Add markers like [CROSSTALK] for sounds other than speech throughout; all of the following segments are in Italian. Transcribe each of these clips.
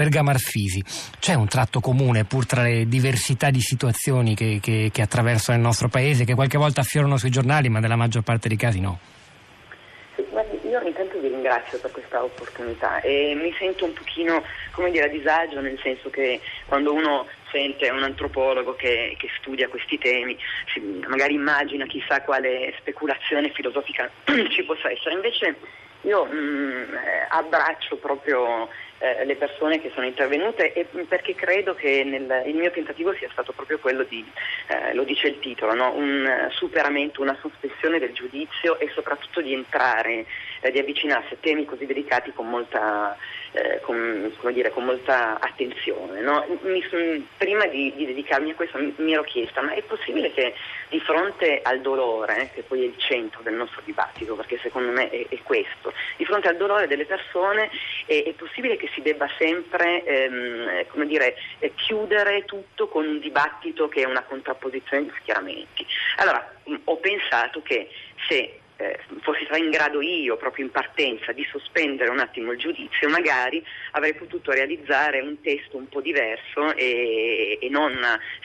Bergamo Arfisi, c'è un tratto comune pur tra le diversità di situazioni che, che, che attraversano il nostro paese, che qualche volta affiorano sui giornali, ma nella maggior parte dei casi no? io intanto vi ringrazio per questa opportunità e mi sento un pochino come dire, a disagio nel senso che quando uno sente un antropologo che, che studia questi temi si, magari immagina chissà quale speculazione filosofica [CLEARS THROAT] ci possa essere, invece io mh, mm, eh, abbraccio proprio eh, le persone che sono intervenute e mm, perché credo che nel, il mio tentativo sia stato proprio quello di, eh, lo dice il titolo, no? un superamento, una sospensione del giudizio e soprattutto di entrare, eh, di avvicinarsi a temi così delicati con molta, eh, con, dire, con molta attenzione. No? Mi, prima di, di, dedicarmi a questo mi, mi, ero chiesta, ma è possibile che di fronte al dolore, che poi è il centro del nostro dibattito, perché secondo me è, è questo, di fronte al dolore delle persone è, è possibile che si debba sempre ehm, dire, eh, chiudere tutto con un dibattito che è una contrapposizione di schieramenti. Allora, mh, ho pensato che se eh, fossi stata in grado io, proprio in partenza, di sospendere un attimo il giudizio, magari avrei potuto realizzare un testo un po' diverso e, e non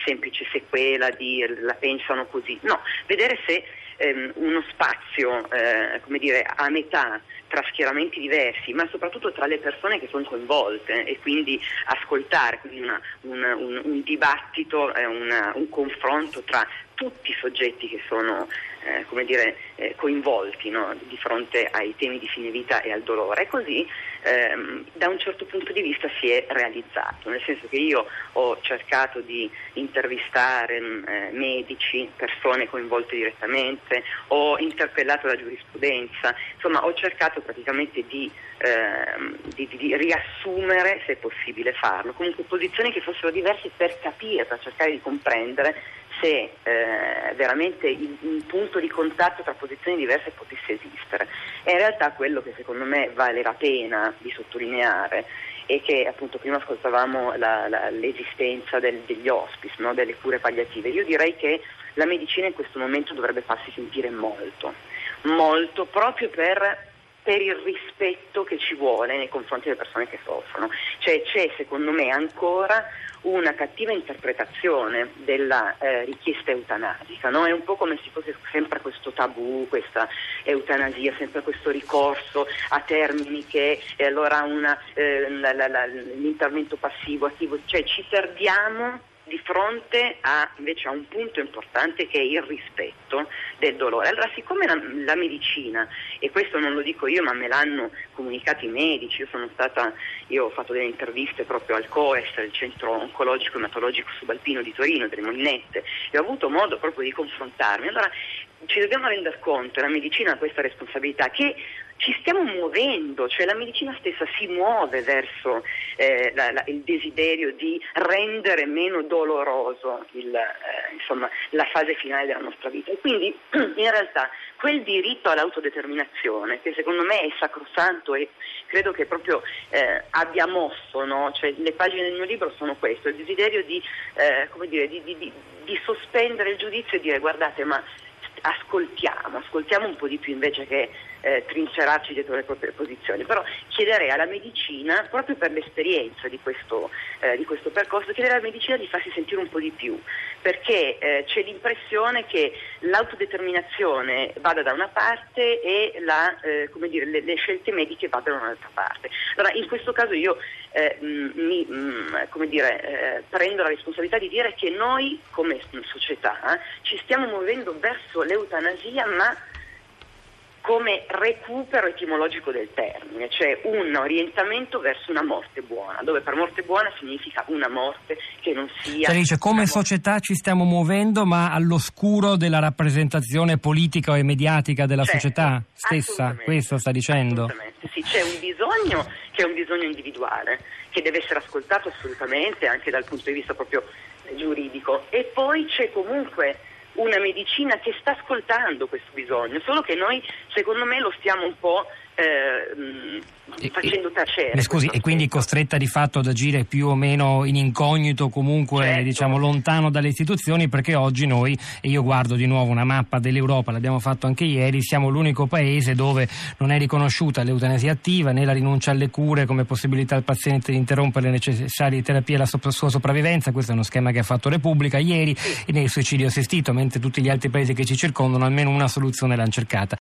semplice sequela di la pensano così. No, vedere se ehm, uno spazio eh, dire, a metà tra schieramenti diversi, ma soprattutto tra le persone che sono coinvolte e quindi ascoltare quindi una, una, un, un, dibattito, eh, una, un confronto tra tutti i soggetti che sono eh, come dire, eh, coinvolti no? di fronte ai temi di fine vita e al dolore. E così ehm, da un certo punto di vista si è realizzato, nel senso che io ho cercato di intervistare mm, eh, medici, persone coinvolte direttamente, ho interpellato la giurisprudenza, insomma ho cercato praticamente di, ehm, di, di riassumere, se è possibile farlo, comunque posizioni che fossero diverse per capire, per cercare di comprendere se eh, veramente un punto di contatto tra posizioni diverse potesse esistere. E in realtà quello che secondo me vale la pena di sottolineare è che appunto prima ascoltavamo la, la, l'esistenza del, degli hospice, no? delle cure palliative. Io direi che la medicina in questo momento dovrebbe farsi sentire molto, molto proprio per per il rispetto che ci vuole nei confronti delle persone che soffrono. Cioè c'è secondo me ancora una cattiva interpretazione della eh, richiesta eutanasica, no? è un po' come se fosse sempre questo tabù, questa eutanasia, sempre questo ricorso a termini che è allora una, eh, la, la, la, l'intervento passivo, attivo, cioè ci perdiamo di fronte a, invece a un punto importante che è il rispetto del dolore. Allora, siccome la, la, medicina, e questo non lo dico io, ma me l'hanno comunicato i medici, io sono stata, io ho fatto delle interviste proprio al COES, il Centro Oncologico Ematologico Subalpino di Torino, delle Molinette, e ho avuto modo proprio di confrontarmi. Allora, ci dobbiamo rendere conto, la medicina ha questa responsabilità, che ci stiamo muovendo, cioè la medicina stessa si muove verso eh, la, la, il desiderio di rendere meno doloroso il, eh, insomma, la fase finale della nostra vita. E quindi [CLEARS THROAT] in realtà quel diritto all'autodeterminazione, che secondo me è sacrosanto e credo che proprio eh, abbia mosso, no? cioè, le pagine del mio libro sono questo, il desiderio di, eh, dire, di, di, di sospendere il giudizio e dire guardate ma ascoltiamo, ascoltiamo un po' di più invece che eh, trincerarci dietro le proprie posizioni, però chiederei alla medicina, proprio per l'esperienza di questo, eh, di questo percorso, chiederei alla medicina di farsi sentire un po' di più, perché eh, c'è l'impressione che l'autodeterminazione vada da una parte e la, eh, dire, le, le, scelte mediche vadano dall'altra parte. Allora, in questo caso io eh, mi mh, dire, eh, prendo la responsabilità di dire che noi come società ci stiamo muovendo verso l'eutanasia, ma come recupero etimologico del termine, cioè un orientamento verso una morte buona, dove per morte buona significa una morte che non sia... Cioè dice, come società ci stiamo muovendo ma all'oscuro della rappresentazione politica e mediatica della certo, società stessa, questo sta dicendo? Sì, c'è un bisogno che è un bisogno individuale, che deve essere ascoltato assolutamente anche dal punto di vista proprio giuridico. E poi c'è comunque una medicina che sta ascoltando questo bisogno, solo che noi secondo me lo stiamo un po' eh, facendo tacere. Scusi, e quindi costretta di fatto ad agire più o meno in incognito, comunque certo. diciamo lontano dalle istituzioni, perché oggi noi, e io guardo di nuovo una mappa dell'Europa, l'abbiamo fatto anche ieri, siamo l'unico paese dove non è riconosciuta l'eutanasia attiva né la rinuncia alle cure come possibilità al paziente di interrompere le necessarie terapie alla sua sopravvivenza, questo è uno schema che ha fatto Repubblica ieri, e nel suicidio assistito, mentre tutti gli altri paesi che ci circondano almeno una soluzione l'hanno cercata.